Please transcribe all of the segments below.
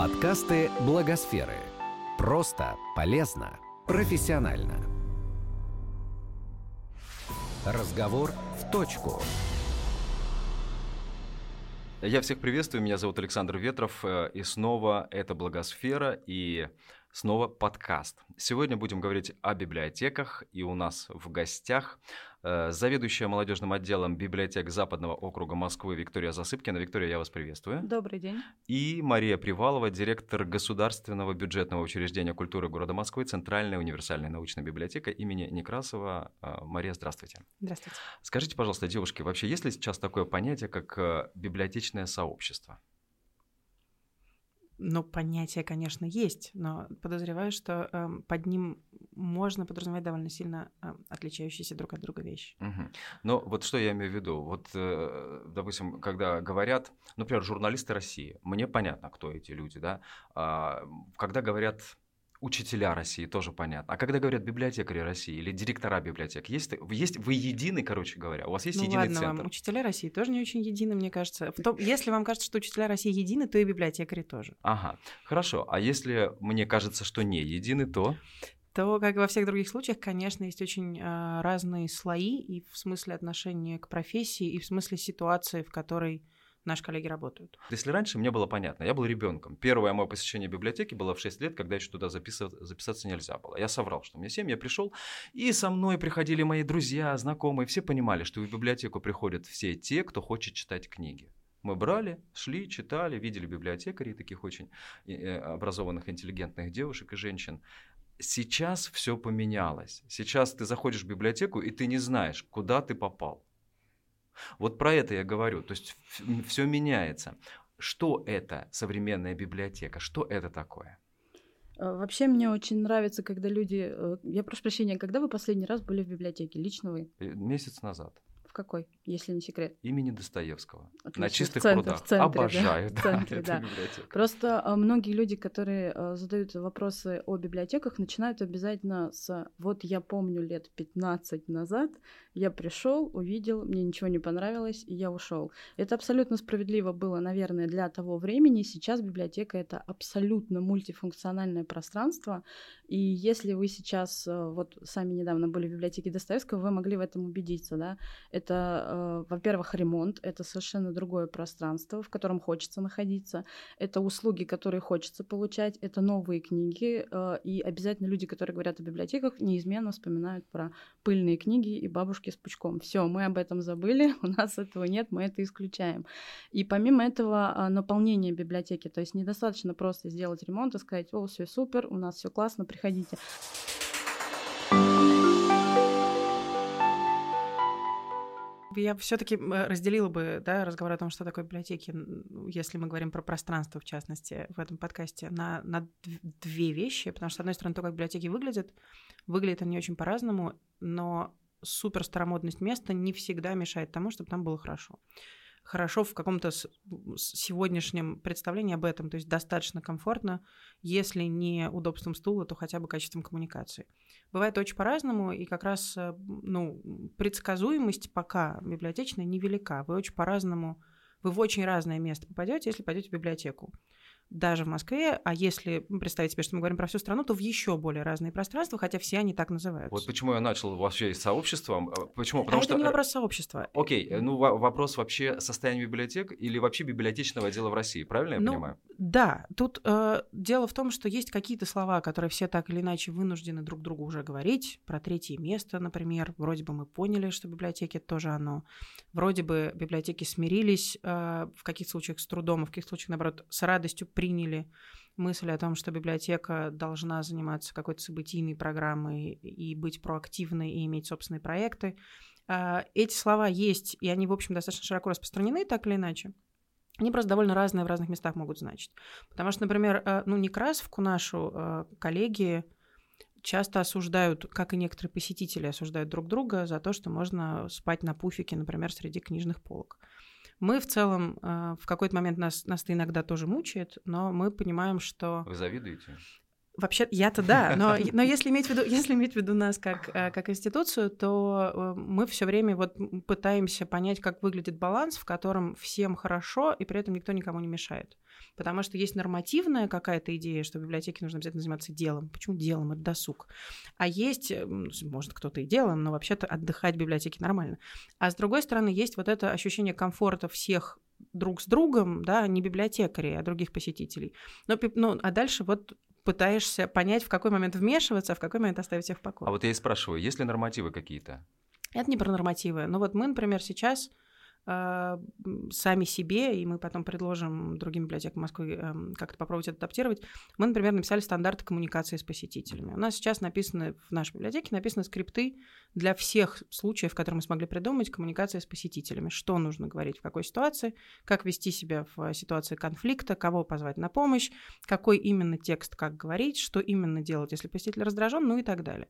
Подкасты Благосферы. Просто, полезно, профессионально. Разговор в точку. Я всех приветствую, меня зовут Александр Ветров, э, и снова это Благосфера, и снова подкаст. Сегодня будем говорить о библиотеках, и у нас в гостях э, заведующая молодежным отделом библиотек Западного округа Москвы Виктория Засыпкина. Виктория, я вас приветствую. Добрый день. И Мария Привалова, директор Государственного бюджетного учреждения культуры города Москвы, Центральная универсальная научная библиотека имени Некрасова. Э, Мария, здравствуйте. Здравствуйте. Скажите, пожалуйста, девушки, вообще есть ли сейчас такое понятие, как э, библиотечное сообщество? Ну, понятие, конечно, есть, но подозреваю, что э, под ним можно подразумевать довольно сильно э, отличающиеся друг от друга вещи. Угу. Но вот что я имею в виду? Вот, э, допустим, когда говорят, например, журналисты России, мне понятно, кто эти люди, да. А, когда говорят учителя России, тоже понятно. А когда говорят библиотекари России или директора библиотек, есть, есть вы едины, короче говоря, у вас есть ну, единый ладно центр? Вам. Учителя России тоже не очень едины, мне кажется. В том, если вам кажется, что учителя России едины, то и библиотекари тоже. Ага, хорошо. А если мне кажется, что не едины, то то, как и во всех других случаях, конечно, есть очень э, разные слои и в смысле отношения к профессии, и в смысле ситуации, в которой наши коллеги работают. Если раньше мне было понятно, я был ребенком. Первое мое посещение библиотеки было в 6 лет, когда еще туда записаться нельзя было. Я соврал, что мне 7, я пришел, и со мной приходили мои друзья, знакомые, все понимали, что в библиотеку приходят все те, кто хочет читать книги. Мы брали, шли, читали, видели библиотекарей, таких очень э, образованных, интеллигентных девушек и женщин. Сейчас все поменялось. Сейчас ты заходишь в библиотеку, и ты не знаешь, куда ты попал. Вот про это я говорю. То есть все меняется. Что это современная библиотека? Что это такое? Э, вообще мне очень нравится, когда люди... Э, я прошу прощения, когда вы последний раз были в библиотеке? Лично вы? Э, месяц назад. В какой, если не секрет? Имени Достоевского. Отлично. На чистых в центре, прудах. В центре, Обожаю, да. центре, да. библиотеку. Просто а, многие люди, которые а, задают вопросы о библиотеках, начинают обязательно с «вот я помню лет 15 назад, я пришел, увидел, мне ничего не понравилось, и я ушел». Это абсолютно справедливо было, наверное, для того времени. Сейчас библиотека — это абсолютно мультифункциональное пространство, и если вы сейчас, а, вот сами недавно были в библиотеке Достоевского, вы могли в этом убедиться, да, это, во-первых, ремонт, это совершенно другое пространство, в котором хочется находиться, это услуги, которые хочется получать, это новые книги, э, и обязательно люди, которые говорят о библиотеках, неизменно вспоминают про пыльные книги и бабушки с пучком. Все, мы об этом забыли, у нас этого нет, мы это исключаем. И помимо этого э, наполнение библиотеки, то есть недостаточно просто сделать ремонт и сказать, о, все супер, у нас все классно, приходите. Я все-таки разделила бы да, разговор о том, что такое библиотеки, если мы говорим про пространство, в частности, в этом подкасте, на, на две вещи. Потому что, с одной стороны, то, как библиотеки выглядят, выглядят они очень по-разному, но супер старомодность места не всегда мешает тому, чтобы там было хорошо хорошо в каком-то сегодняшнем представлении об этом, то есть достаточно комфортно, если не удобством стула, то хотя бы качеством коммуникации. Бывает очень по-разному, и как раз э, ну, предсказуемость пока библиотечная невелика. Вы очень по-разному, вы в очень разное место попадете, если пойдете в библиотеку даже в Москве, а если представить себе, что мы говорим про всю страну, то в еще более разные пространства, хотя все они так называются. Вот почему я начал вообще с сообществом. А, почему? А Потому а что... это не вопрос сообщества. Окей, э, ну вопрос вообще состояния библиотек или вообще библиотечного отдела в России, правильно я ну, понимаю? Да, тут э, дело в том, что есть какие-то слова, которые все так или иначе вынуждены друг другу уже говорить. Про третье место, например. Вроде бы мы поняли, что библиотеки тоже оно. Вроде бы библиотеки смирились э, в каких-то случаях с трудом, а в каких случаях, наоборот, с радостью приняли мысль о том, что библиотека должна заниматься какой-то событийной программой и быть проактивной и иметь собственные проекты. А, эти слова есть, и они, в общем, достаточно широко распространены, так или иначе. Они просто довольно разные в разных местах могут значить. Потому что, например, э, ну, Некрасовку нашу э, коллеги часто осуждают, как и некоторые посетители осуждают друг друга за то, что можно спать на пуфике, например, среди книжных полок. Мы в целом э, в какой-то момент нас, нас иногда тоже мучает, но мы понимаем, что... Вы завидуете? Вообще, я-то да, но, но если, иметь в виду, если иметь в виду нас как, э, как институцию, то э, мы все время вот пытаемся понять, как выглядит баланс, в котором всем хорошо, и при этом никто никому не мешает. Потому что есть нормативная какая-то идея, что в библиотеке нужно обязательно заниматься делом. Почему делом? Это досуг. А есть, э, может, кто-то и делом, но вообще-то отдыхать в библиотеке нормально. А с другой стороны, есть вот это ощущение комфорта всех друг с другом, да, не библиотекарей, а других посетителей. Но, ну, а дальше вот пытаешься понять, в какой момент вмешиваться, а в какой момент оставить их в покое. А вот я и спрашиваю, есть ли нормативы какие-то? Это не про нормативы. Но вот мы, например, сейчас сами себе, и мы потом предложим другим библиотекам Москвы эм, как-то попробовать адаптировать. Мы, например, написали стандарты коммуникации с посетителями. У нас сейчас написаны в нашей библиотеке написаны скрипты для всех случаев, которые мы смогли придумать, коммуникации с посетителями. Что нужно говорить в какой ситуации, как вести себя в ситуации конфликта, кого позвать на помощь, какой именно текст, как говорить, что именно делать, если посетитель раздражен, ну и так далее.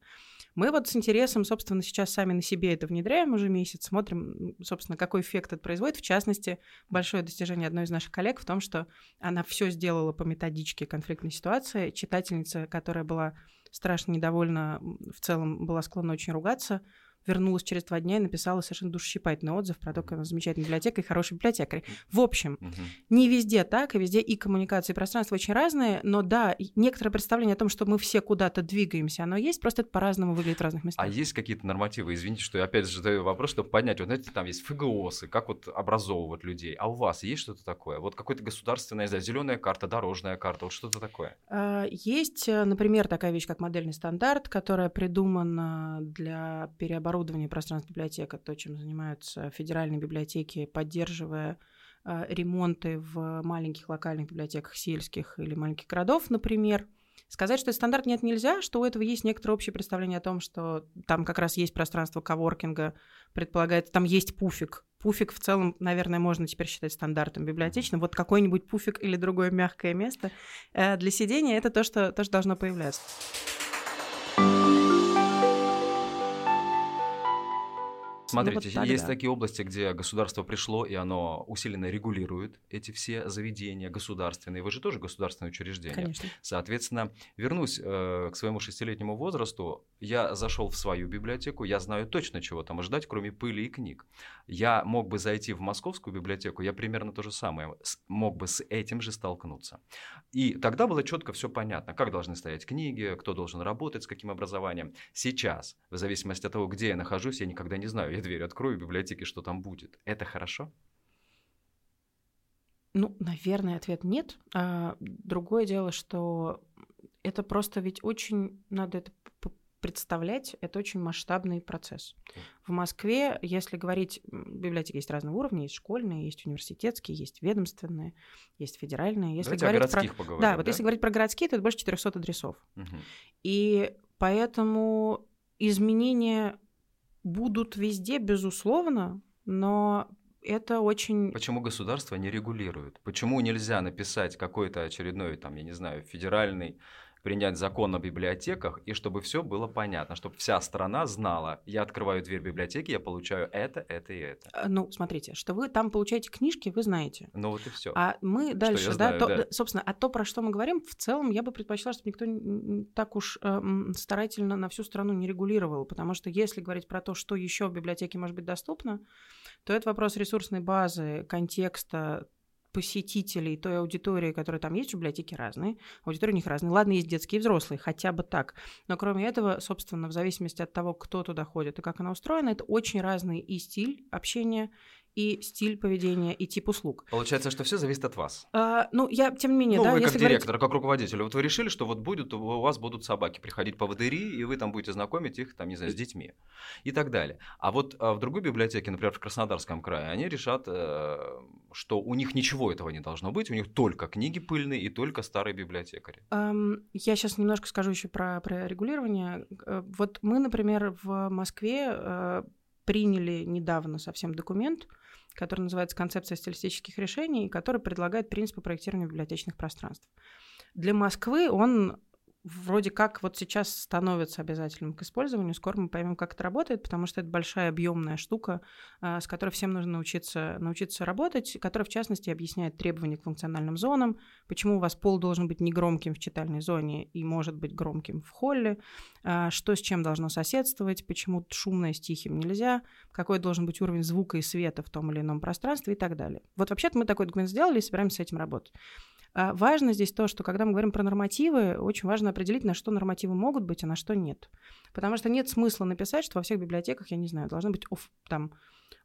Мы вот с интересом, собственно, сейчас сами на себе это внедряем уже месяц, смотрим, собственно, какой эффект это производит. В частности, большое достижение одной из наших коллег в том, что она все сделала по методичке конфликтной ситуации. Читательница, которая была страшно недовольна, в целом была склонна очень ругаться, вернулась через два дня и написала совершенно душесчипательный отзыв про то, как она замечательная библиотека и хороший библиотекарь. В общем, угу. не везде так, и везде и коммуникации, и пространство очень разные, но да, некоторое представление о том, что мы все куда-то двигаемся, оно есть, просто это по-разному выглядит в разных местах. А есть какие-то нормативы? Извините, что я опять задаю вопрос, чтобы поднять. Вот знаете, там есть ФГОСы, как вот образовывать людей. А у вас есть что-то такое? Вот какой-то государственная, не зеленая карта, дорожная карта, вот что-то такое? А, есть, э, например, такая вещь, как модельный стандарт, которая придумана для переоборудования оборудование пространств библиотека, то, чем занимаются федеральные библиотеки, поддерживая э, ремонты в маленьких локальных библиотеках сельских или маленьких городов, например. Сказать, что это стандарт нет нельзя, что у этого есть некоторое общее представление о том, что там как раз есть пространство коворкинга, предполагается, там есть пуфик. Пуфик в целом, наверное, можно теперь считать стандартом библиотечным. Вот какой-нибудь пуфик или другое мягкое место э, для сидения – это то, что тоже должно появляться. Смотрите, ну, вот есть такие области, где государство пришло, и оно усиленно регулирует эти все заведения государственные. Вы же тоже государственное учреждение. Конечно. Соответственно, вернусь э, к своему шестилетнему возрасту. Я зашел в свою библиотеку, я знаю точно, чего там ожидать, кроме пыли и книг. Я мог бы зайти в московскую библиотеку, я примерно то же самое мог бы с этим же столкнуться. И тогда было четко все понятно, как должны стоять книги, кто должен работать, с каким образованием. Сейчас, в зависимости от того, где я нахожусь, я никогда не знаю я дверь открою в библиотеке, что там будет. Это хорошо? Ну, наверное, ответ нет. А другое дело, что это просто ведь очень надо это представлять, это очень масштабный процесс. В Москве, если говорить, библиотеки есть разного уровня, есть школьные, есть университетские, есть ведомственные, есть федеральные. Если Давайте говорить о городских про... поговорим. Да, вот да? если говорить про городские, то это больше 400 адресов. Угу. И поэтому изменения будут везде, безусловно, но это очень... Почему государство не регулирует? Почему нельзя написать какой-то очередной, там, я не знаю, федеральный принять закон о библиотеках, и чтобы все было понятно, чтобы вся страна знала, я открываю дверь библиотеки, я получаю это, это и это. А, ну, смотрите, что вы там получаете книжки, вы знаете. Ну вот и все. А мы дальше, да, знаю, то, да, собственно, а то, про что мы говорим, в целом я бы предпочла, чтобы никто так уж э, старательно на всю страну не регулировал, потому что если говорить про то, что еще в библиотеке может быть доступно, то это вопрос ресурсной базы, контекста, посетителей той аудитории, которая там есть, в библиотеке разные, аудитории у них разные. Ладно, есть детские и взрослые, хотя бы так. Но кроме этого, собственно, в зависимости от того, кто туда ходит и как она устроена, это очень разный и стиль общения, и стиль поведения, и тип услуг. Получается, что все зависит от вас. А, ну, я, тем не менее, ну, да. вы как директор, говорить... как руководитель, вот вы решили, что вот будет, у вас будут собаки приходить по ВДРИ, и вы там будете знакомить их, там, не знаю, с детьми и так далее. А вот а в другой библиотеке, например, в Краснодарском крае, они решат, э, что у них ничего этого не должно быть, у них только книги пыльные и только старые библиотекари. Um, я сейчас немножко скажу еще про, про регулирование. Э, вот мы, например, в Москве э, приняли недавно совсем документ, который называется «Концепция стилистических решений», который предлагает принципы проектирования библиотечных пространств. Для Москвы он вроде как вот сейчас становится обязательным к использованию. Скоро мы поймем, как это работает, потому что это большая объемная штука, а, с которой всем нужно научиться, научиться работать, которая, в частности, объясняет требования к функциональным зонам, почему у вас пол должен быть негромким в читальной зоне и может быть громким в холле, а, что с чем должно соседствовать, почему шумное с тихим нельзя, какой должен быть уровень звука и света в том или ином пространстве и так далее. Вот вообще-то мы такой документ сделали и собираемся с этим работать. А важно здесь то, что когда мы говорим про нормативы, очень важно определить, на что нормативы могут быть, а на что нет. Потому что нет смысла написать, что во всех библиотеках, я не знаю, должны быть оф, там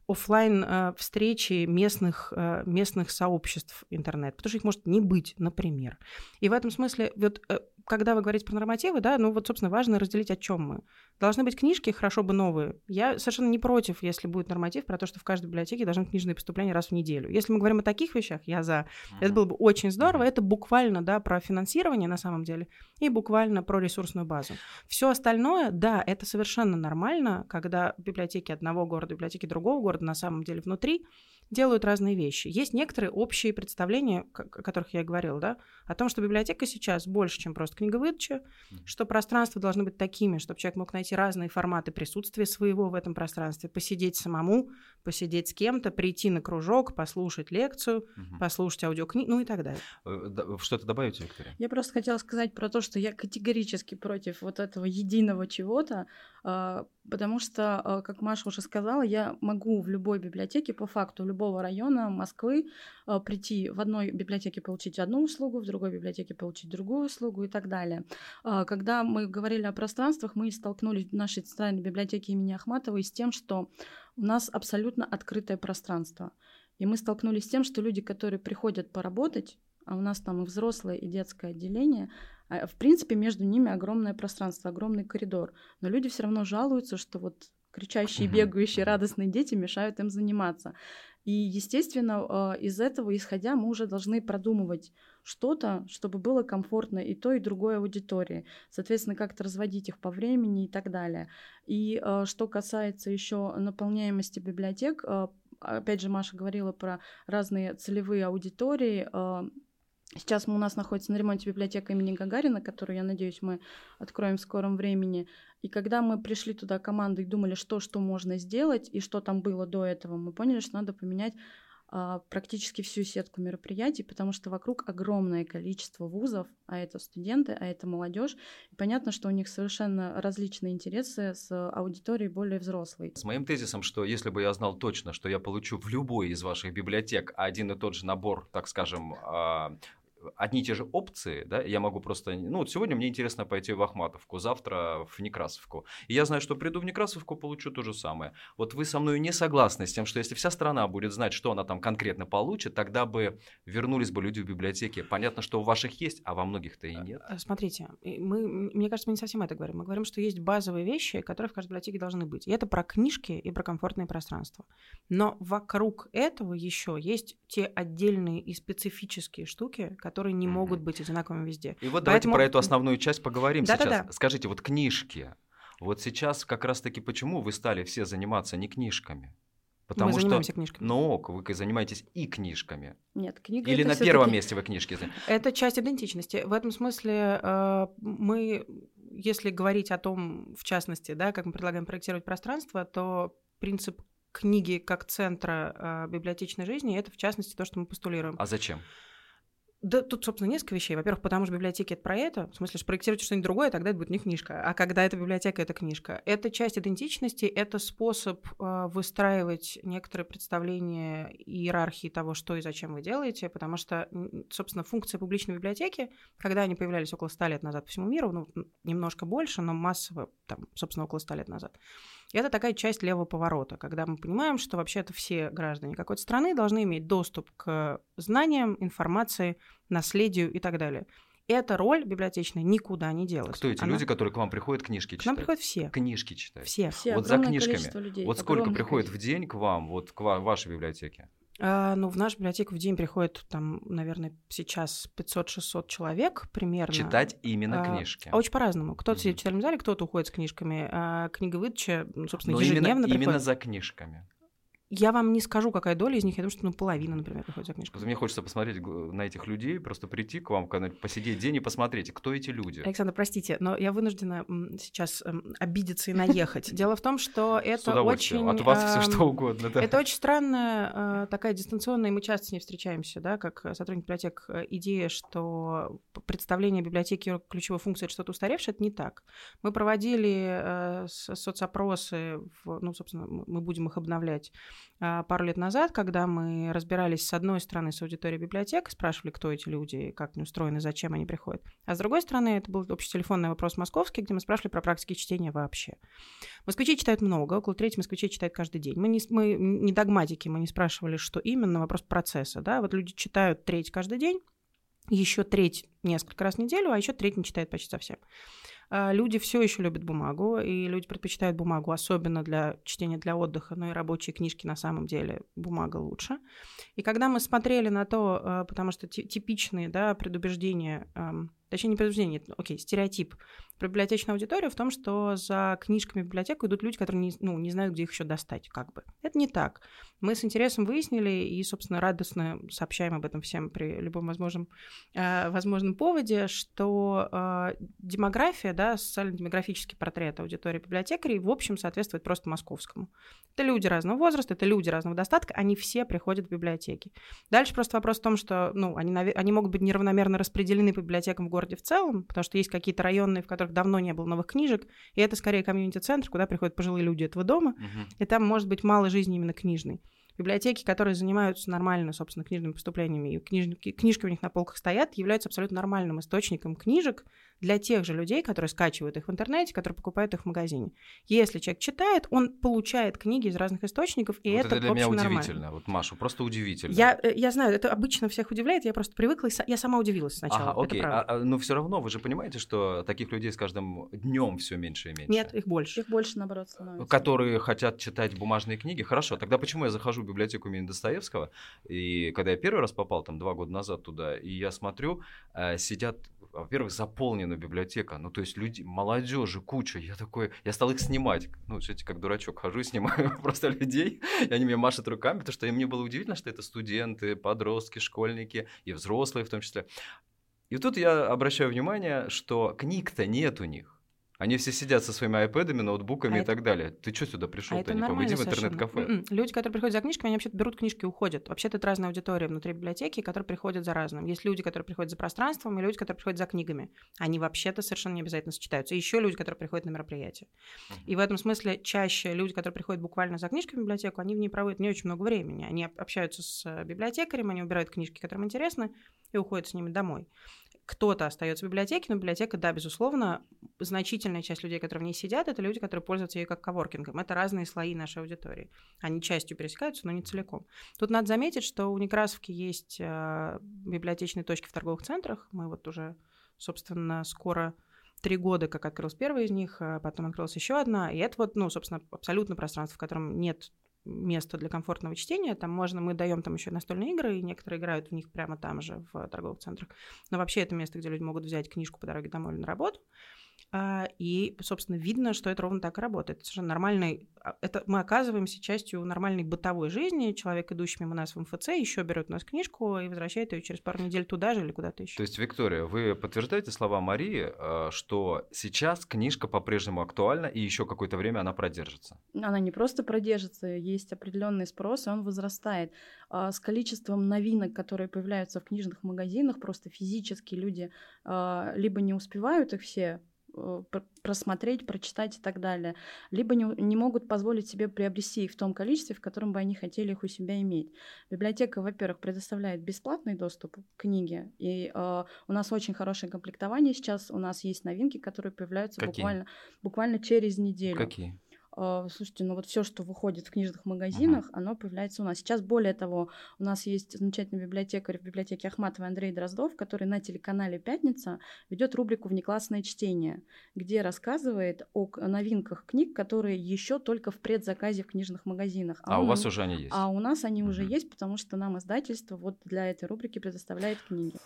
офлайн э, встречи местных, э, местных сообществ интернет, потому что их может не быть, например. И в этом смысле вот э, когда вы говорите про нормативы, да, ну вот, собственно, важно разделить, о чем мы. Должны быть книжки, хорошо бы новые. Я совершенно не против, если будет норматив про то, что в каждой библиотеке должны быть книжные поступления раз в неделю. Если мы говорим о таких вещах, я за. Uh-huh. Это было бы очень здорово. Это буквально, да, про финансирование на самом деле и буквально про ресурсную базу. Все остальное, да, это совершенно нормально, когда библиотеки одного города, библиотеки другого города на самом деле внутри делают разные вещи. Есть некоторые общие представления, о которых я и говорила, да, о том, что библиотека сейчас больше, чем просто книговыдача, mm-hmm. что пространства должны быть такими, чтобы человек мог найти разные форматы присутствия своего в этом пространстве, посидеть самому, посидеть с кем-то, прийти на кружок, послушать лекцию, mm-hmm. послушать аудиокнигу, ну и так далее. Э, что-то добавите, Виктория? Я просто хотела сказать про то, что я категорически против вот этого единого чего-то, а, потому что, а, как Маша уже сказала, я могу в любой библиотеке, по факту любого района Москвы, а, прийти в одной библиотеке получить одну услугу, в другой библиотеке получить другую услугу и так далее. Когда мы говорили о пространствах, мы столкнулись в нашей центральной библиотеке имени Ахматовой с тем, что у нас абсолютно открытое пространство. И мы столкнулись с тем, что люди, которые приходят поработать, а у нас там и взрослое, и детское отделение, а, в принципе, между ними огромное пространство, огромный коридор. Но люди все равно жалуются, что вот кричащие, бегающие, радостные дети мешают им заниматься. И, естественно, а, из этого исходя, мы уже должны продумывать что-то, чтобы было комфортно и той, и другой аудитории. Соответственно, как-то разводить их по времени и так далее. И а, что касается еще наполняемости библиотек, опять же, Маша говорила про разные целевые аудитории. Сейчас у нас находится на ремонте библиотека имени Гагарина, которую, я надеюсь, мы откроем в скором времени. И когда мы пришли туда командой и думали, что, что можно сделать и что там было до этого, мы поняли, что надо поменять практически всю сетку мероприятий, потому что вокруг огромное количество вузов, а это студенты, а это молодежь. Понятно, что у них совершенно различные интересы с аудиторией более взрослой. С моим тезисом, что если бы я знал точно, что я получу в любой из ваших библиотек один и тот же набор, так скажем, а, одни и те же опции, да, я могу просто, ну вот сегодня мне интересно пойти в Ахматовку, завтра в Некрасовку, и я знаю, что приду в Некрасовку, получу то же самое. Вот вы со мной не согласны с тем, что если вся страна будет знать, что она там конкретно получит, тогда бы вернулись бы люди в библиотеки. Понятно, что у ваших есть, а во многих-то и нет. Э, смотрите, мы, мне кажется, мы не совсем это говорим. Мы говорим, что есть базовые вещи, которые в каждой библиотеке должны быть. И это про книжки и про комфортное пространство. Но вокруг этого еще есть те отдельные и специфические штуки, которые не mm-hmm. могут быть одинаковыми везде. И вот Поэтому... давайте про эту основную часть поговорим да, сейчас. Да, да. Скажите, вот книжки. Вот сейчас как раз-таки почему вы стали все заниматься не книжками? Потому мы занимаемся что, книжками. Ну, вы занимаетесь и книжками. Нет, книга Или на первом месте вы книжки Это часть идентичности. В этом смысле э, мы, если говорить о том, в частности, да, как мы предлагаем проектировать пространство, то принцип книги как центра э, библиотечной жизни, это в частности то, что мы постулируем. А зачем? Да, тут, собственно, несколько вещей. Во-первых, потому что библиотеки это про это. В смысле, что проектируйте что-нибудь другое, тогда это будет не книжка. А когда это библиотека, это книжка. Это часть идентичности, это способ э, выстраивать некоторые представления иерархии того, что и зачем вы делаете, потому что, собственно, функция публичной библиотеки, когда они появлялись около 100 лет назад по всему миру, ну, немножко больше, но массово, там, собственно, около 100 лет назад, это такая часть левого поворота, когда мы понимаем, что вообще-то все граждане какой-то страны должны иметь доступ к знаниям, информации, наследию и так далее. Эта роль библиотечная никуда не делась. Кто эти Она... люди, которые к вам приходят книжки читать? К нам приходят все. Книжки читать. Все. все вот за книжками. Людей, вот сколько приходит количество. в день к вам, вот к вашей библиотеке? А, ну, в нашу библиотеку в день приходит там, наверное, сейчас 500-600 человек примерно. Читать именно а, книжки. А очень по-разному. Кто-то mm-hmm. сидит в читальном зале, кто-то уходит с книжками. А книговыдача, собственно, Но ежедневно именно, приходит. именно за книжками. Я вам не скажу, какая доля из них. Я думаю, что ну, половина, например, приходит за. Просто мне хочется посмотреть на этих людей, просто прийти к вам, посидеть день и посмотреть, кто эти люди. Александр, простите, но я вынуждена сейчас эм, обидеться и наехать. Дело в том, что это очень... От вас все эм, что угодно. да. Это очень странная э, такая дистанционная, и мы часто с ней встречаемся, да, как сотрудник библиотек, э, идея, что представление библиотеки ключевой функции это что-то устаревшее, это не так. Мы проводили э, соцопросы, ну, собственно, мы будем их обновлять пару лет назад, когда мы разбирались с одной стороны с аудиторией библиотек, спрашивали, кто эти люди, как они устроены, зачем они приходят. А с другой стороны, это был общетелефонный вопрос московский, где мы спрашивали про практики чтения вообще. Москвичей читают много, около трети москвичей читают каждый день. Мы не, мы не догматики, мы не спрашивали, что именно, вопрос процесса. Да? Вот люди читают треть каждый день, еще треть несколько раз в неделю, а еще треть не читает почти совсем. А, Люди все еще любят бумагу, и люди предпочитают бумагу, особенно для чтения для отдыха, но и рабочие книжки на самом деле бумага лучше. И когда мы смотрели на то, а, потому что ти- типичные да, предубеждения, точнее не предубеждения, это, окей, стереотип про библиотечную аудиторию в том, что за книжками в библиотеку идут люди, которые не, ну, не знают, где их еще достать, как бы. Это не так. Мы с интересом выяснили и, собственно, радостно сообщаем об этом всем при любом возможном, э, возможном поводе, что э, демография, да, социально-демографический портрет аудитории библиотекарей, в общем, соответствует просто московскому. Это люди разного возраста, это люди разного достатка, они все приходят в библиотеки. Дальше просто вопрос в том, что ну, они, они могут быть неравномерно распределены по библиотекам в городе в целом, потому что есть какие-то районные, в которых давно не было новых книжек, и это скорее комьюнити-центр, куда приходят пожилые люди этого дома, Мгм. и там может быть мало жизни именно книжной. Библиотеки, которые занимаются нормально, собственно, книжными поступлениями, и книжники- книжки у них на полках стоят, являются абсолютно нормальным источником книжек для тех же людей, которые скачивают их в интернете, которые покупают их в магазине. Если человек читает, он получает книги из разных источников, и Вот это, это для в меня общем, нормально. удивительно. Вот, Маша, просто удивительно. Я, э, я знаю, это обычно всех удивляет, я просто привыкла, и я сама удивилась сначала. Ага, окей. А- а, но все равно вы же понимаете, что таких людей с каждым днем все меньше и меньше. Нет, их больше. Их больше, наоборот, становится. которые хотят читать бумажные книги. Хорошо, тогда почему я захожу в библиотеку имени Достоевского, и когда я первый раз попал, там, два года назад туда, и я смотрю, э, сидят, во-первых, заполнена библиотека, ну, то есть люди, молодежи куча, я такой, я стал их снимать, ну, знаете, как дурачок, хожу и снимаю просто людей, и они мне машут руками, потому что мне было удивительно, что это студенты, подростки, школьники, и взрослые в том числе. И тут я обращаю внимание, что книг-то нет у них. Они все сидят со своими айпэдами, ноутбуками А и это- так далее. Ты что сюда пришел? А это не иди в интернет-кафе. Люди, которые приходят за книжками, они вообще берут книжки и уходят. Вообще-то это разная аудитория внутри библиотеки, которые приходят за разным. Есть люди, которые приходят за пространством, и люди, которые приходят за книгами. Они вообще-то совершенно не обязательно сочетаются. И еще люди, которые приходят на мероприятия. И в этом смысле чаще люди, которые приходят буквально за книжками в библиотеку, они в ней проводят не очень много времени. Они об- общаются с э, библиотекарем, они убирают книжки, которые им интересны, и уходят с ними домой. Кто-то остается в библиотеке, но библиотека, да, безусловно, значительная часть людей, которые в ней сидят, это люди, которые пользуются ее как коворкингом. Это разные слои нашей аудитории. Они частью пересекаются, но не целиком. Тут надо заметить, что у Некрасовки есть э, библиотечные точки в торговых центрах. Мы вот уже, собственно, скоро три года, как открылась первая из них, а потом открылась еще одна. И это вот, ну, собственно, абсолютно пространство, в котором нет места для комфортного чтения. Там можно, мы даем там еще настольные игры, и некоторые играют в них прямо там же, в торговых центрах. Но вообще это место, где люди могут взять книжку по дороге домой или на работу. А, И, собственно, видно, что это ровно так и работает. Это совершенно нормальный... а, Это мы оказываемся частью нормальной бытовой жизни. Человек, идущий мимо нас в МФЦ, еще берет у нас книжку и возвращает ее через пару недель туда же или куда-то еще. То есть, Виктория, вы подтверждаете слова Марии, э, что сейчас книжка по-прежнему актуальна и еще какое-то время она продержится? Она не просто продержится, есть определенный спрос, и он возрастает. А С количеством новинок, которые появляются в книжных магазинах, просто физически люди а, либо не успевают их все просмотреть, прочитать и так далее, либо не, не могут позволить себе приобрести их в том количестве, в котором бы они хотели их у себя иметь. Библиотека, во-первых, предоставляет бесплатный доступ к книге, и э, у нас очень хорошее комплектование сейчас, у нас есть новинки, которые появляются Какие? буквально, буквально через неделю. Какие? А, Слушайте, ну вот все, что выходит в книжных магазинах, оно появляется у нас. Сейчас, более того, у нас есть замечательный библиотекарь в библиотеке Ахматова Андрей Дроздов, который на телеканале «Пятница» ведет рубрику «Внеклассное чтение», где рассказывает о новинках книг, которые еще только в предзаказе в книжных магазинах. А, у он вас уже они есть? А у нас они уже Мгм. есть, потому что нам издательство вот для этой рубрики предоставляет книги.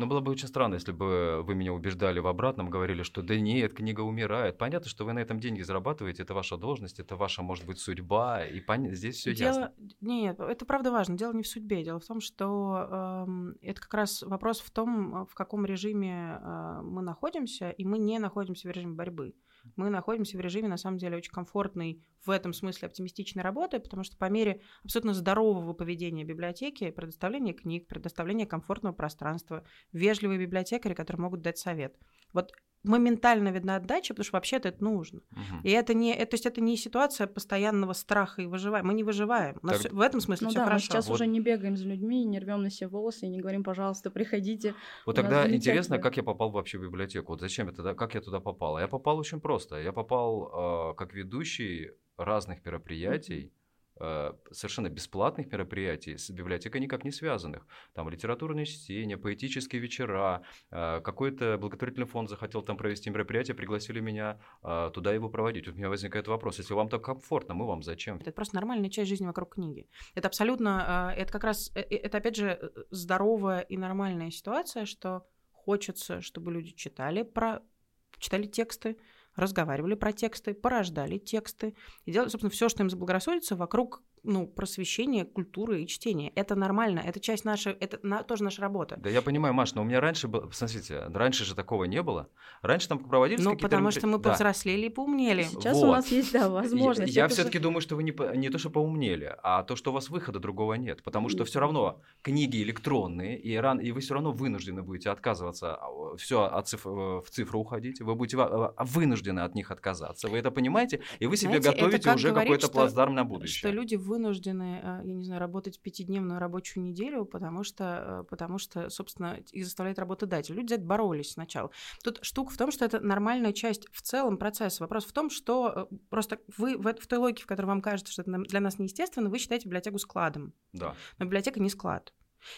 Ну, было бы очень странно, если бы вы меня убеждали в обратном, говорили, что да нет, книга умирает. Понятно, что вы на этом деньги зарабатываете, это ваша должность, это ваша, может быть, судьба, и пон... здесь все Дело... ясно. Нет, это правда важно. Дело не в судьбе. Дело в том, что эм, это как раз вопрос в том, в каком режиме э, мы находимся, и мы не находимся в режиме борьбы. Мы находимся в режиме, на самом деле, очень комфортной в этом смысле оптимистичной работы, потому что по мере абсолютно здорового поведения библиотеки, предоставления книг, предоставления комфортного пространства, вежливые библиотекари, которые могут дать совет. Вот моментально видна отдача, потому что вообще-то это нужно. Мгм. И это не, это, то есть это не ситуация постоянного страха и выживания. Мы не выживаем. У нас Так- в этом смысле Ну все да, мы хорошо. сейчас Вот. уже не бегаем за людьми, не рвем на себе волосы и не говорим, пожалуйста, приходите. Вот тогда интересно, как я попал вообще в библиотеку. Вот зачем я туда, как я туда попал? Я попал очень просто. Я попал э, как ведущий разных мероприятий, э, совершенно бесплатных мероприятий, с библиотекой никак не связанных. Там литературные чтения, поэтические вечера, э, какой-то благотворительный фонд захотел там провести мероприятие, пригласили меня э, туда его проводить. У меня возникает вопрос, если вам так комфортно, мы вам зачем? Это просто нормальная часть жизни вокруг книги. Это абсолютно, э, это как раз, э, э, это опять же э, здоровая и нормальная ситуация, что хочется, чтобы люди читали про, читали тексты, разговаривали про тексты, порождали тексты. И делали, собственно, все, что им заблагорассудится вокруг ну, просвещения, культуры и чтения. Это нормально, это часть нашей, это на- тоже наша работа. Да я понимаю, Маш, но у меня раньше было, смотрите, раньше же такого не было. Раньше там проводились Ну, потому меропри- что мы Да. повзрослели и поумнели. Сейчас Вот. у нас есть, да, возможность. Я, же- все-таки думаю, что вы не, по- не то, что поумнели, а то, что у вас выхода другого нет. Потому что все равно книги электронные, и, ран, и вы все равно вынуждены будете отказываться, все от циф- в цифру уходить, вы будете ва- а, вынуждены от них отказаться. Вы это понимаете? И вы себе Знаете, это готовите уже какой-то что- плацдарм на Что будущее. люди вынуждены, э, я не знаю, работать пятидневную рабочую неделю, потому что, э, потому что, собственно, их заставляет работодатель. Люди за это боролись сначала. Тут штука в том, что это нормальная часть в целом процесса. Вопрос в том, что э, просто вы в, в той логике, в которой вам кажется, что это для нас неестественно, вы считаете библиотеку складом. Да. Но библиотека не склад.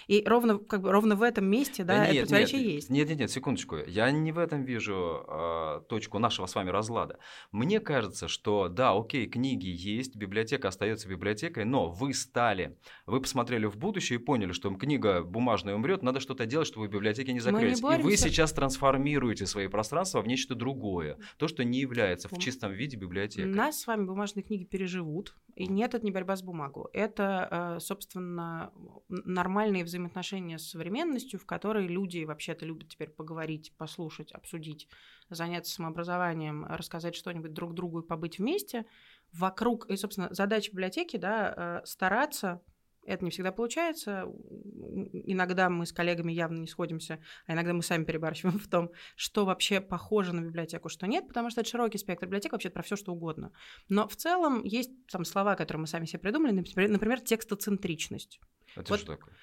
И ровно, как бы, ровно в этом месте, да, это нет, противоречие нет, есть. Нет, нет, нет, секундочку. Я не в этом вижу э, точку нашего с вами разлада. Мне кажется, что да, окей, книги есть, библиотека остается библиотекой, но вы стали, вы посмотрели в будущее и поняли, что книга бумажная умрет, надо что-то делать, чтобы библиотеки не не закрылись. и вы сейчас трансформируете свои пространства в нечто другое, то, что не является в чистом виде библиотекой. Нас с вами бумажные книги переживут. И нет, это не борьба с бумагой. Это, э, собственно, н- нормальные взаимоотношения с современностью, в которой люди вообще-то любят теперь поговорить, послушать, обсудить, заняться самообразованием, рассказать что-нибудь друг другу и побыть вместе. Вокруг, и, собственно, задача библиотеки, да, э, стараться это не всегда получается. Иногда мы с коллегами явно не сходимся, а иногда мы сами перебарщиваем в том, что вообще похоже на библиотеку, что нет, потому что это широкий спектр библиотек вообще про все что угодно. Но в целом есть там слова, которые мы сами себе придумали, например, например текстоцентричность. Это вот- что такое?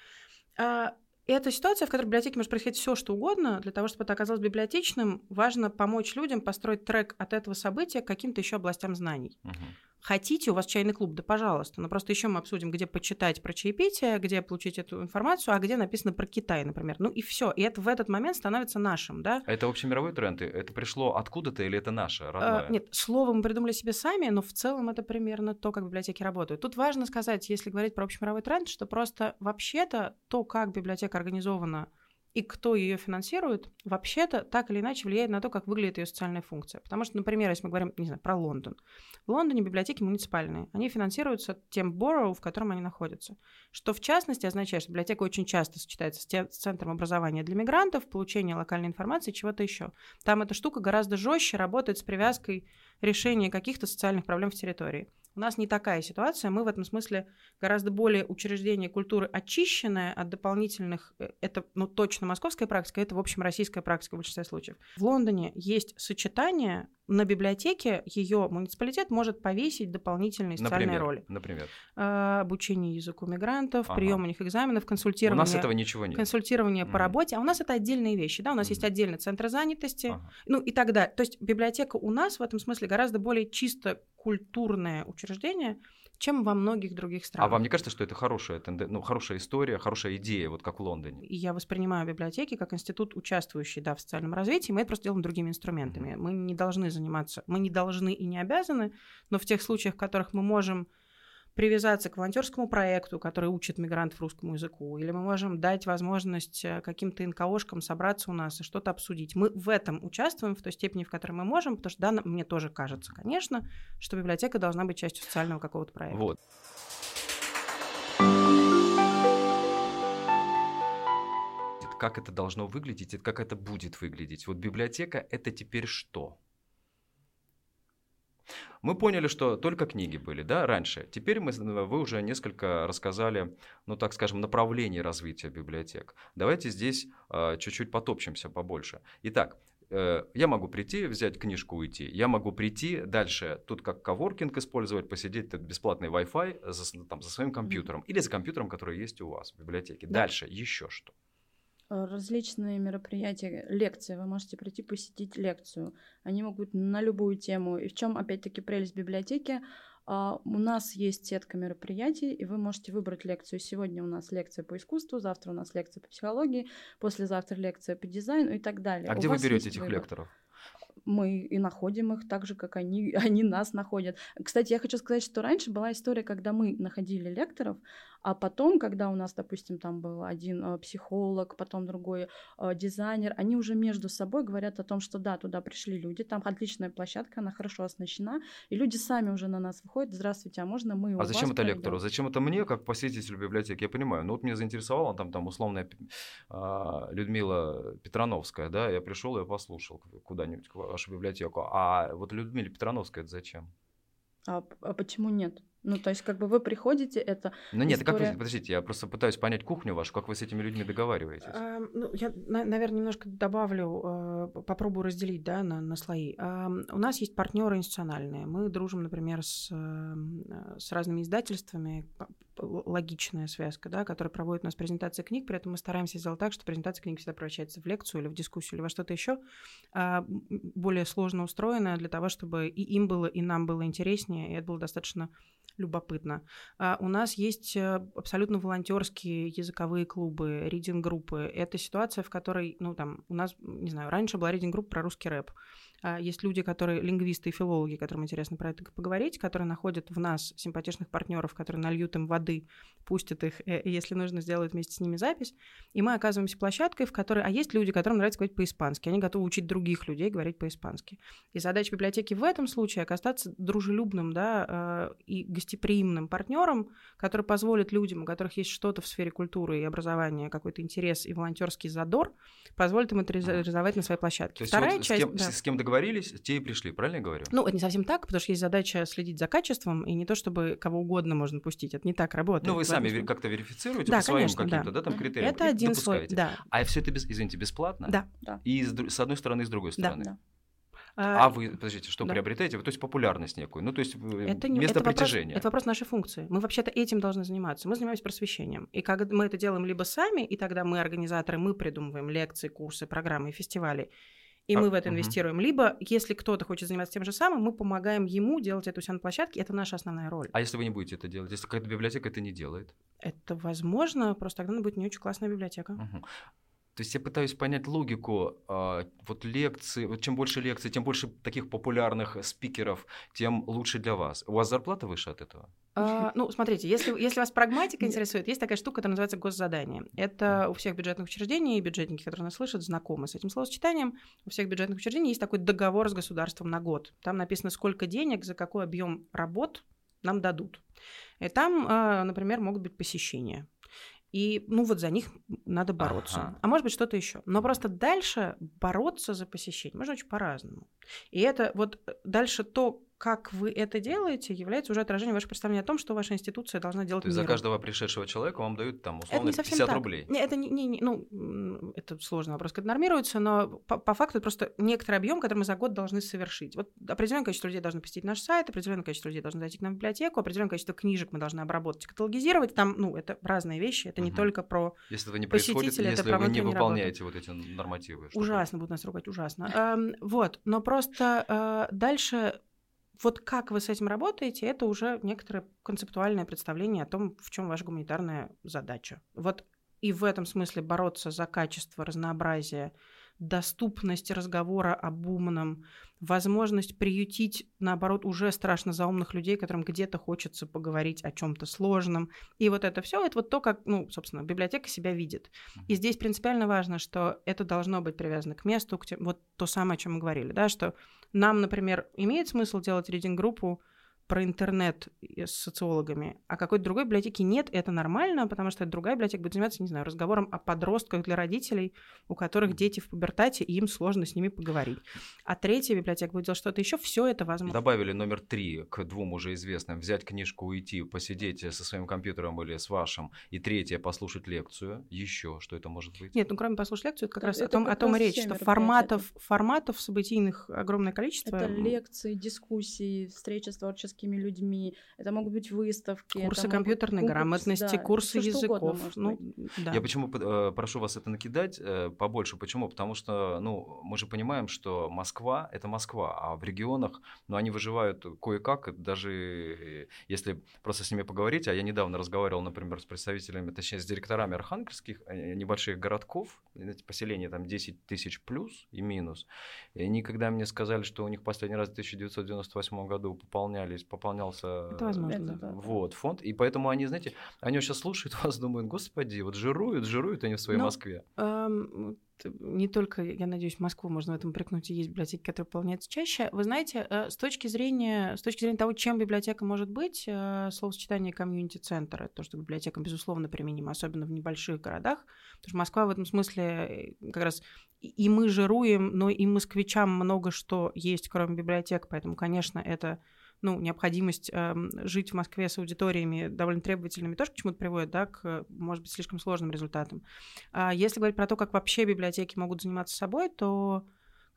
А, Это ситуация, в которой в библиотеке может происходить все, что угодно. Для того, чтобы это оказалось библиотечным, важно помочь людям построить трек от этого события к каким-то еще областям знаний. Мгм. Хотите, у вас чайный клуб, да пожалуйста. Но просто еще мы обсудим, где почитать про чаепитие, где получить эту информацию, а где написано про Китай, например. Ну и все. И это в этот момент становится нашим, да? А это общемировой тренд? И Это пришло откуда-то или это наше, А, родное? Нет, слово мы придумали себе сами, но в целом это примерно то, как библиотеки работают. Тут важно сказать, если говорить про общемировой тренд, что просто вообще-то то, как библиотека организована и кто ее финансирует, вообще-то так или иначе влияет на то, как выглядит ее социальная функция. Потому что, например, если мы говорим, не знаю, про Лондон. В Лондоне библиотеки муниципальные. Они финансируются тем borough, в котором они находятся. Что в частности означает, что библиотека очень часто сочетается с, те- с центром образования для мигрантов, получения локальной информации, чего-то еще. Там эта штука гораздо жестче работает с привязкой решения каких-то социальных проблем в территории. У нас не такая ситуация. Мы в этом смысле гораздо более учреждение культуры очищенное от дополнительных... э, Это, ну, точно московская практика, это, в общем, российская практика в большинстве случаев. В Лондоне есть сочетание на библиотеке, ее муниципалитет может повесить дополнительные социальные Например, роли. например. А, Обучение языку мигрантов, Ага. прием у них экзаменов, У консультирование нас этого ничего нет. консультирование по Мгм. работе, а у нас это отдельные вещи, да, у нас есть Мгм. отдельный центр занятости, Ага. ну и так далее. То есть библиотека у нас в этом смысле гораздо более чисто культурное учреждение, чем во многих других А странах. вам не кажется, что это хорошая, ну, хорошая история, хорошая идея, вот как в Лондоне? И я воспринимаю библиотеки как институт, участвующий да, в социальном развитии. Мы это просто делаем другими инструментами. Мы не должны заниматься, мы не должны и не обязаны, но в тех случаях, в которых мы можем привязаться к волонтерскому проекту, который учит мигрантов русскому языку, или мы можем дать возможность э, каким-то НКОшкам собраться у нас и что-то обсудить. Мы в этом участвуем в той степени, в которой мы можем, потому что, да, мне тоже кажется, конечно, что библиотека должна быть частью социального какого-то проекта. Вот. Как это должно выглядеть как это будет выглядеть? Вот библиотека – это теперь что? Мы поняли, что только книги были, да, раньше. Теперь мы, вы уже несколько рассказали, ну, так скажем, направлений развития библиотек. Давайте здесь э, чуть-чуть потопчемся побольше. Итак, э, я могу прийти, взять книжку, уйти. Я могу прийти дальше, тут как коворкинг использовать, посидеть тут бесплатный Wi-Fi за, там, за своим компьютером или за компьютером, который есть у вас в библиотеке. Да. Дальше еще что? Э, различные мероприятия, лекции. Вы можете прийти посетить лекцию. Они могут на любую тему. И в чем, опять-таки, прелесть библиотеки? А, у нас есть сетка мероприятий, и вы можете выбрать лекцию. Сегодня у нас лекция по искусству, завтра у нас лекция по психологии, послезавтра лекция по дизайну и так далее. А у где вы берете этих выбор. лекторов? мы и находим их так же, как они, они нас находят. Кстати, я хочу сказать, что раньше была история, когда мы находили лекторов, а потом, когда у нас, допустим, там был один э, психолог, потом другой э, дизайнер, они уже между собой говорят о том, что да, туда пришли люди, там отличная площадка, она хорошо оснащена, и люди сами уже на нас выходят, здравствуйте, а можно мы А зачем это лектору? Зачем это мне, как посетителю библиотеки? Я понимаю, ну вот меня заинтересовала там, там условная э, Людмила Петрановская, да, я пришел, я послушал куда-нибудь вашу библиотеку, а вот Людмила Петрановская это зачем? А, а почему нет? Ну, то есть, как бы вы приходите, это. Ну нет, история... как вы, подождите, я просто пытаюсь понять кухню вашу, как вы с этими людьми договариваетесь. А, ну, я, на, наверное, немножко добавлю, э, попробую разделить, да, на, на слои. А, у нас есть партнеры институциональные. Мы дружим, например, с, э, с разными издательствами, логичная связка, да, которая проводит у нас презентации книг, при этом мы стараемся сделать так, что презентация книг всегда превращается в лекцию или в дискуссию или во что-то еще а, более сложно устроенное для того, чтобы и им было, и нам было интереснее, и это было достаточно любопытно. А у нас есть э, абсолютно волонтерские языковые клубы, ридинг-группы. Это ситуация, в которой, ну, там, у нас, не знаю, раньше была ридинг-группа про русский рэп. А, есть люди, которые лингвисты и филологи, которым интересно про это поговорить, которые находят в нас симпатичных партнеров, которые нальют им воды, пустят их, э, если нужно, сделают вместе с ними запись. И мы оказываемся площадкой, в которой... А есть люди, которым нравится говорить по-испански. Они готовы учить других людей говорить по-испански. И задача библиотеки в этом случае оказаться дружелюбным да, а, и гостеприимным партнером, который позволит людям, у которых есть что-то в сфере культуры и образования, какой-то интерес и волонтерский задор, позволит им это реализовать на своей площадке. То есть Вторая вот часть... С кем, да. с кем договорились, те и пришли, правильно я говорю? Ну, это не совсем так, потому что есть задача следить за качеством, и не то, чтобы кого угодно можно пустить. Это не так работает. Ну, вы сами как-то верифицируете да, по своим каким-то, да. да, там критериям. Это один слой, да. А все это, без, извините, бесплатно? Да. да. И с, с одной стороны, и с другой стороны? Да, да. А, а вы, подождите, что да. приобретаете? То есть популярность некую, ну то есть это не, место это притяжения. Вопрос, это вопрос нашей функции. Мы вообще-то этим должны заниматься. Мы занимаемся просвещением. И когда мы это делаем либо сами, и тогда мы организаторы, мы придумываем лекции, курсы, программы и фестивали, и а, мы в это угу. инвестируем. Либо, если кто-то хочет заниматься тем же самым, мы помогаем ему делать это у себя на площадке, это наша основная роль. А если вы не будете это делать, если какая-то библиотека это не делает? Это возможно, просто тогда она будет не очень классная библиотека. Угу. То есть я пытаюсь понять логику э, вот лекции, вот чем больше лекций, тем больше таких популярных спикеров, тем лучше для вас. У вас зарплата выше от этого? А, ну, смотрите, если, если вас прагматика интересует, есть такая штука, которая называется госзадание. Это у всех бюджетных учреждений, и бюджетники, которые нас слышат, знакомы с этим словосочетанием. У всех бюджетных учреждений есть такой договор с государством на год. Там написано, сколько денег, за какой объем работ нам дадут. И там, а, например, могут быть посещения. И, ну, вот за них надо бороться. Ага. А может быть, что-то еще. Но просто дальше бороться за посещение можно очень по-разному. И это вот э, дальше то, как вы это делаете, является уже отражением вашего представления о том, что ваша институция должна делать. То есть за каждого пришедшего человека вам дают там условно 50 так. рублей. Не, это не, не, не, ну, это сложный вопрос, как это нормируется, но по, по факту это просто некоторый объем, который мы за год должны совершить. Вот определенное количество людей должно посетить наш сайт, определенное количество людей должно зайти к нам в библиотеку, определенное количество книжек мы должны обработать, каталогизировать. Там, ну, это разные вещи, это не только про Если этого не происходит, если это вы не выполняете вот эти нормативы. Ужасно будут нас ругать, ужасно. Эм, вот, но просто э, дальше вот как вы с этим работаете, это уже некоторое концептуальное представление о том, в чем ваша гуманитарная задача. Вот и в этом смысле бороться за качество, разнообразие, доступность разговора об умном, возможность приютить, наоборот, уже страшно заумных людей, которым где-то хочется поговорить о чем-то сложном. И вот это все, это вот то, как, ну, собственно, библиотека себя видит. И здесь принципиально важно, что это должно быть привязано к месту, к тем, вот то самое, о чем мы говорили, да, что нам, например, имеет смысл делать рейдинг-группу про интернет с социологами, а какой-то другой библиотеки нет, это нормально, потому что другая библиотека будет заниматься, не знаю, разговором о подростках для родителей, у которых дети в пубертате, и им сложно с ними поговорить. А третья библиотека будет делать что-то еще, все это возможно. Добавили номер три к двум уже известным. Взять книжку, уйти, посидеть со своим компьютером или с вашим. И третье, послушать лекцию. Еще что это может быть? Нет, ну кроме послушать лекцию, это как Это- раз о том, о том и речь, что форматов, форматов событийных огромное количество. Это лекции, дискуссии, встречи с творческими людьми, это могут быть выставки. Курсы компьютерной конкурсы, грамотности, да, курсы языков. Ну, да. Я почему э, прошу вас это накидать э, побольше? Почему? Потому что, ну, мы же понимаем, что Москва это Москва, а в регионах, ну, они выживают кое-как, даже э, если просто с ними поговорить. А я недавно разговаривал, например, с представителями, точнее, с директорами архангельских небольших городков, поселения там 10 тысяч плюс и минус. И они, когда мне сказали, что у них последний раз в 1998 году пополнялись, пополнялся Это возможно, Это да. вот, фонд. И поэтому они, знаете, они сейчас слушают вас, думают, господи, вот жируют, жируют они в своей Ну, Москве. Эм, Не только, я надеюсь, Москву можно в этом прикнуть, и есть библиотеки, которые выполняются чаще. Вы знаете, э, с точки зрения, с точки зрения того, чем библиотека может быть, э, словосочетание комьюнити-центр, это то, что библиотека, безусловно, применима, особенно в небольших городах, потому что Москва в этом смысле э, как раз и мы жируем, но и москвичам много что есть, кроме библиотек, поэтому, конечно, это ну, необходимость эм, жить в Москве с аудиториями довольно требовательными тоже к чему-то приводит, да, к, может быть, слишком сложным результатам. А если говорить про то, как вообще библиотеки могут заниматься собой, то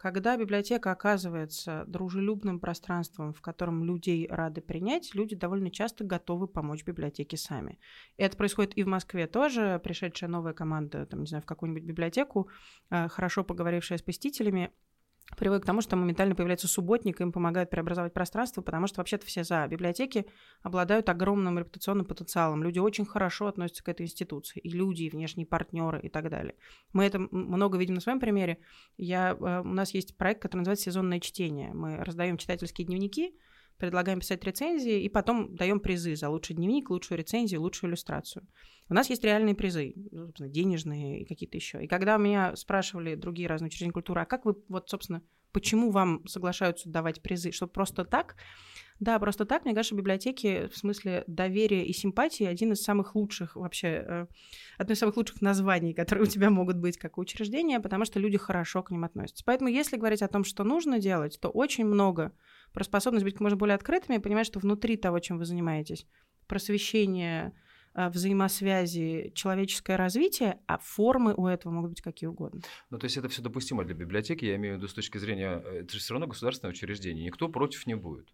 когда библиотека оказывается дружелюбным пространством, в котором людей рады принять, люди довольно часто готовы помочь библиотеке сами. Это происходит и в Москве тоже. Пришедшая новая команда, там, не знаю, в какую-нибудь библиотеку, э, хорошо поговорившая с посетителями, приводит к тому, что моментально появляется субботник, им помогают преобразовать пространство, потому что вообще-то все за. Библиотеки обладают огромным репутационным потенциалом. Люди очень хорошо относятся к этой институции. И люди, и внешние партнеры, и так далее. Мы это много видим на своем примере. Я, э, у нас есть проект, который называется «Сезонное чтение». Мы раздаем читательские дневники, предлагаем писать рецензии, и потом даем призы за лучший дневник, лучшую рецензию, лучшую иллюстрацию. У нас есть реальные призы, ну, собственно, денежные и какие-то еще. И когда меня спрашивали другие разные учреждения культуры, а как вы, вот, собственно, почему вам соглашаются давать призы? Что просто так? Да, просто так, мне кажется, библиотеки в смысле доверия и симпатии один из самых лучших вообще, э, одно из самых лучших названий, которые у тебя могут быть как учреждения, потому что люди хорошо к ним относятся. Поэтому если говорить о том, что нужно делать, то очень много про способность быть как можно более открытыми и понимать, что внутри того, чем вы занимаетесь, просвещение, взаимосвязи, человеческое развитие, а формы у этого могут быть какие угодно. Ну, то есть это все допустимо для библиотеки, я имею в виду с точки зрения, э, это же все равно государственное учреждение, никто против не будет.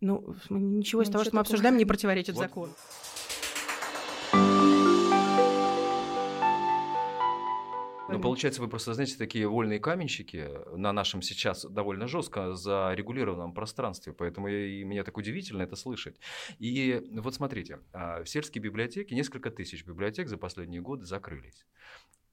Ну, ничего из Ну, того, ничего что мы такого. обсуждаем, не противоречит Вот. закону. Понятно. получается, вы просто, знаете, такие вольные каменщики на нашем сейчас довольно жестко зарегулированном пространстве, поэтому я- и мне так удивительно это слышать. И вот смотрите, а, в сельские библиотеки, несколько тысяч библиотек за последние годы закрылись.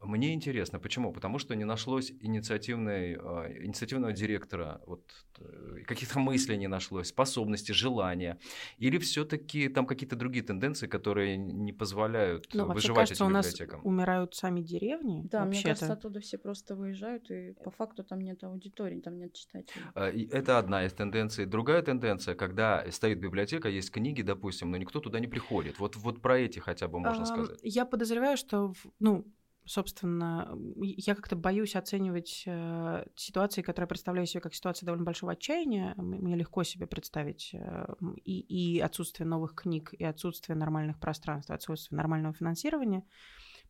Мне интересно, почему? Потому что не нашлось инициативной, а, инициативного директора, вот, э, каких-то мыслей не нашлось, способности, желания. Или все-таки там какие-то другие тенденции, которые не позволяют Ну, выживать кажется, этим у нас библиотекам? умирают сами деревни. Да, мне кажется, оттуда все просто выезжают, и по факту там нет аудитории, там нет читателей. А, Это одна из тенденций. Другая тенденция, когда стоит библиотека, есть книги, допустим, но никто туда не приходит. Вот, вот про эти хотя бы можно Ам, сказать. Я подозреваю, что, ну, собственно, я как-то боюсь оценивать э, ситуации, которые представляю себе как ситуации довольно большого отчаяния. Мне легко себе представить э, и, и отсутствие новых книг, и отсутствие нормальных пространств, отсутствие нормального финансирования.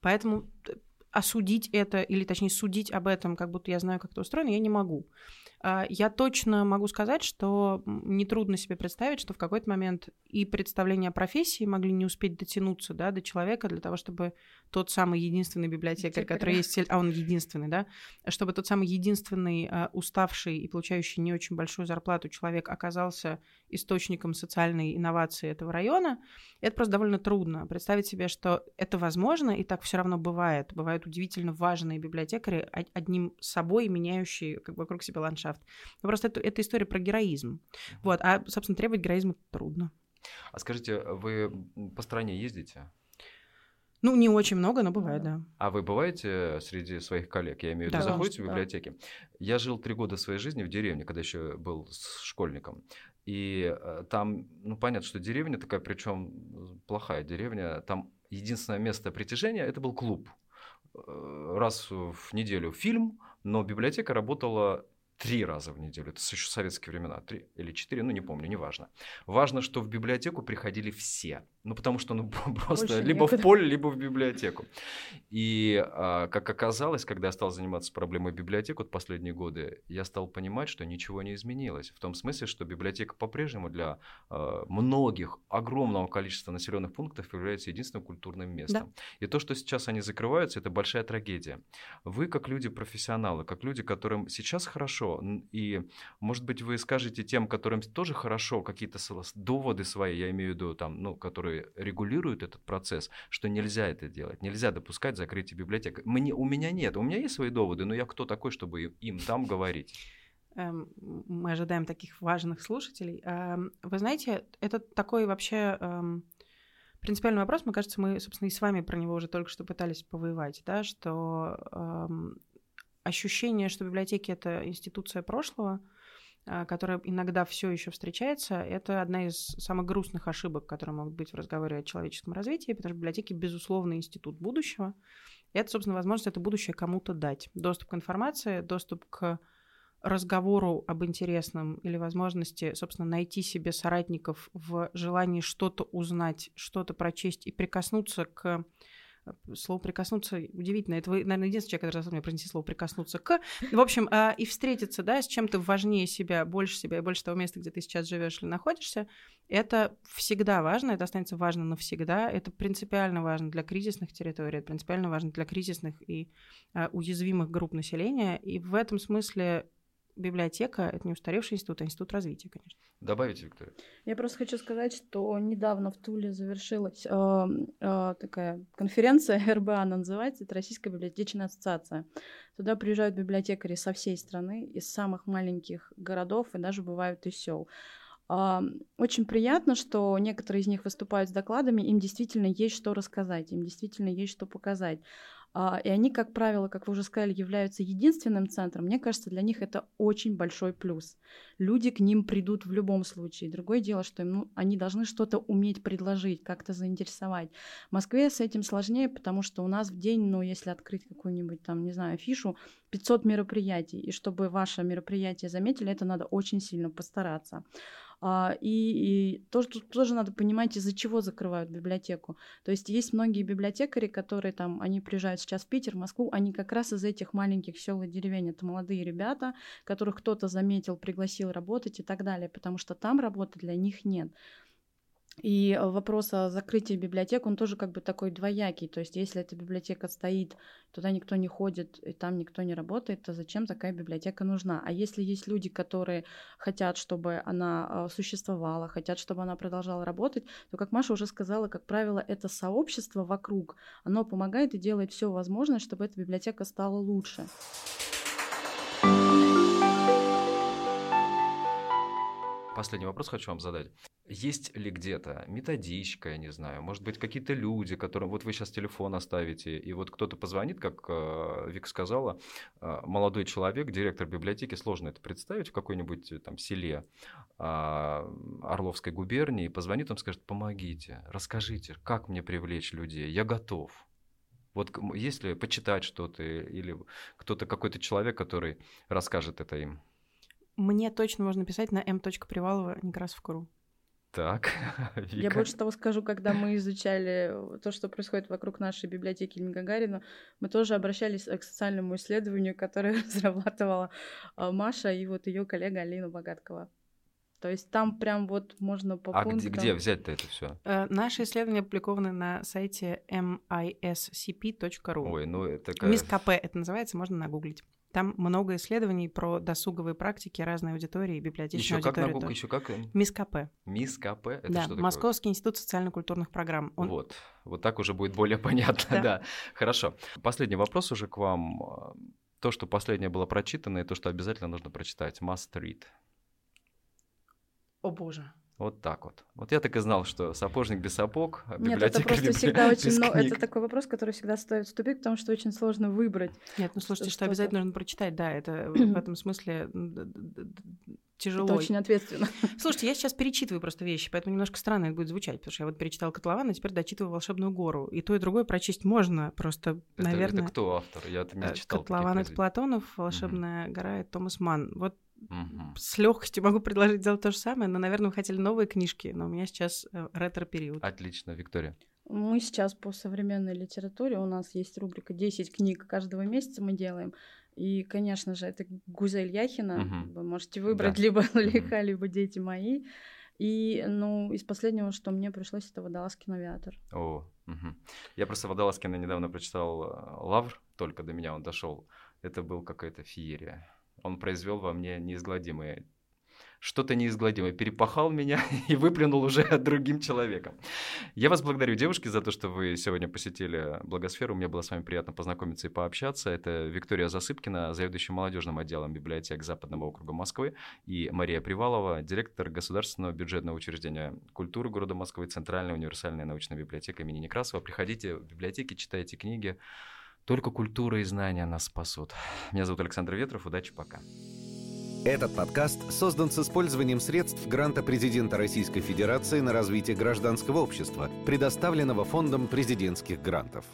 Поэтому т- осудить это, или точнее судить об этом, как будто я знаю, как это устроено, я не могу. А, Я точно могу сказать, что нетрудно себе представить, что в какой-то момент и представления о профессии могли не успеть дотянуться да, до человека для того, чтобы тот самый единственный библиотекарь, который есть, а он единственный, да, чтобы тот самый единственный а, уставший и получающий не очень большую зарплату человек оказался источником социальной инновации этого района, это просто довольно трудно. Представить себе, что это возможно, и так все равно бывает. Бывают бывают удивительно важные библиотекари, одним собой меняющие как бы, вокруг себя ландшафт. Но просто это, это история про героизм. Вот. А, собственно, требовать героизма трудно. А скажите, вы по стране ездите? Ну, не очень много, но бывает, да. А вы бываете среди своих коллег? Я имею в виду, да, заходите в библиотеки? Да. Я жил три года своей жизни в деревне, когда еще был школьником. И э, там, ну, понятно, что деревня такая, причем плохая деревня. Там единственное место притяжения это был клуб. Э, раз в неделю фильм, но библиотека работала три раза в неделю. Это еще советские времена. Три или четыре, ну не помню, неважно. Важно, что в библиотеку приходили все. Ну, потому что ну, просто Больше либо некуда. в поле, либо в библиотеку. И а, как оказалось, когда я стал заниматься проблемой библиотек вот последние годы, я стал понимать, что ничего не изменилось. В том смысле, что библиотека по-прежнему для а, многих, огромного количества населенных пунктов является единственным культурным местом. Да. И то, что сейчас они закрываются, это большая трагедия. Вы, как люди-профессионалы, как люди, которым сейчас хорошо, и, может быть, вы скажете тем, которым тоже хорошо, какие-то доводы свои, я имею в виду, там, ну, которые регулируют этот процесс, что нельзя это делать, нельзя допускать закрытие библиотек. Мне, у меня нет, у меня есть свои доводы, но я кто такой, чтобы им там говорить? Эм, мы ожидаем таких важных слушателей. Эм, вы знаете, это такой вообще эм, принципиальный вопрос. Мне кажется, мы, собственно, и с вами про него уже только что пытались повоевать, да, что ощущение, что библиотеки это институция прошлого, а, которая иногда все еще встречается, это одна из самых грустных ошибок, которые могут быть в разговоре о человеческом развитии, потому что библиотеки, безусловно, институт будущего. И это, собственно, возможность это будущее кому-то дать. Доступ к информации, доступ к разговору об интересном или возможности, собственно, найти себе соратников в желании что-то узнать, что-то прочесть и прикоснуться к слово «прикоснуться» удивительно. Это вы, наверное, единственный человек, который заставил меня произнести слово «прикоснуться к». В общем, а, и встретиться, да, с чем-то важнее себя, больше себя и больше того места, где ты сейчас живешь или находишься, это всегда важно, это останется важно навсегда, это принципиально важно для кризисных территорий, это принципиально важно для кризисных и а, уязвимых групп населения, и в этом смысле библиотека — это не устаревший институт, а институт развития, конечно. Добавите, Виктория. Я просто хочу сказать, что недавно в Туле завершилась э, э, такая конференция, РБА она называется, это Российская библиотечная ассоциация. Туда приезжают библиотекари со всей страны, из самых маленьких городов и даже бывают из сел. Очень приятно, что некоторые из них выступают с докладами, им действительно есть что рассказать, им действительно есть что показать. А, и они, как правило, как вы уже сказали, являются единственным центром. Мне кажется, для них это очень большой плюс. Люди к ним придут в любом случае. Другое дело, что им, ну, они должны что-то уметь предложить, как-то заинтересовать. В Москве с этим сложнее, потому что у нас в день, ну, если открыть какую-нибудь там, не знаю, фишу, 500 мероприятий. И чтобы ваше мероприятие заметили, это надо очень сильно постараться. А, и, и тоже, тут тоже надо понимать, из-за чего закрывают библиотеку. То есть есть многие библиотекари, которые там, они приезжают сейчас в Питер, в Москву, они как раз из этих маленьких сел и деревень. Это молодые ребята, которых кто-то заметил, пригласил работать и так далее, потому что там работы для них нет. И э, вопрос о закрытии библиотек, он тоже как бы такой двоякий. То есть если эта библиотека стоит, туда никто не ходит, и там никто не работает, то зачем такая библиотека нужна? А если есть люди, которые хотят, чтобы она э, существовала, хотят, чтобы она продолжала работать, то, как Маша уже сказала, как правило, это сообщество вокруг, оно помогает и делает все возможное, чтобы эта библиотека стала лучше. Последний вопрос хочу вам задать. Есть ли где-то методичка, я не знаю, может быть, какие-то люди, которым вот вы сейчас телефон оставите, и вот кто-то позвонит, как э, Вика сказала, э, молодой человек, директор библиотеки, сложно это представить, в какой-нибудь э, там селе э, Орловской губернии, позвонит, он скажет, помогите, расскажите, как мне привлечь людей, я готов. Вот если почитать что-то или кто-то, какой-то человек, который расскажет это им. Мне точно можно писать на m.привалова Некрасов.ру. Так. Вика. Я больше того скажу, когда мы изучали то, что происходит вокруг нашей библиотеки имени Гагарина, мы тоже обращались к социальному исследованию, которое разрабатывала а, Маша и вот ее коллега Алина Богаткова. То есть там прям вот можно по а пунктам... где, где взять-то это все? Э, наши исследования опубликованы на сайте miscp.ru. Ой, ну это... Мисс КП это называется, можно нагуглить. Там много исследований про досуговые практики разной аудитории, библиотечной Еще как аудитории. на Google, тоже. еще как? Мисс КП. Мисс КП? Это да, что такое? Московский институт социально-культурных программ. Он- Вот, вот так уже будет более понятно, Да. да. Хорошо. Последний вопрос уже к вам. То, что последнее было прочитано, и то, что обязательно нужно прочитать. Must read. О боже. Вот так вот. Вот я так и знал, что сапожник без сапог, а Нет, это просто всегда очень... но- книг. Это такой вопрос, который всегда стоит в тупик, потому что очень сложно выбрать. Нет, ну слушайте, что что-то. обязательно нужно прочитать, да, это в этом смысле тяжело. Это очень ответственно. Слушайте, я сейчас перечитываю просто вещи, поэтому немножко странно это будет звучать, потому что я вот перечитала «Котлован», а теперь дочитываю «Волшебную гору». И то, и другое прочесть можно, просто, Это, наверное... это кто автор? Я это не э, читал. «Котлован» — это. Платонов, «Волшебная гора» — это Томас Манн. Вот Мгм. с легкостью могу предложить сделать то же самое, но, наверное, вы хотели новые книжки, но у меня сейчас э, ретро-период. Отлично, Виктория. Мы сейчас по современной литературе, у нас есть рубрика 10 книг каждого месяца мы делаем. И, конечно же, это Гузель Яхина. Мгм. Вы можете выбрать Да. либо Мгм. Лалиха, либо Дети мои. И, ну, из последнего, что мне пришлось, это Водолазкин авиатор. О, мгм. Я просто Водолазкина недавно прочитал э, «Лавр», только до меня он дошел. Это был какая-то феерия. Он произвел во мне неизгладимое что-то неизгладимое, перепахал меня и выплюнул уже другим человеком. Я вас благодарю, девушки, за то, что вы сегодня посетили Благосферу. Мне было с вами приятно познакомиться и пообщаться. Это Виктория Засыпкина, заведующая молодежным отделом библиотек Западного округа Москвы, и Мария Привалова, директор Государственного бюджетного учреждения культуры города Москвы, Центральная универсальная научная библиотека имени Некрасова. Приходите в библиотеки, читайте книги. Только культура и знания нас спасут. Меня зовут Александр Ветров. Удачи, пока. Этот подкаст создан с использованием средств гранта президента Российской Федерации на развитие гражданского общества, предоставленного Фондом президентских грантов.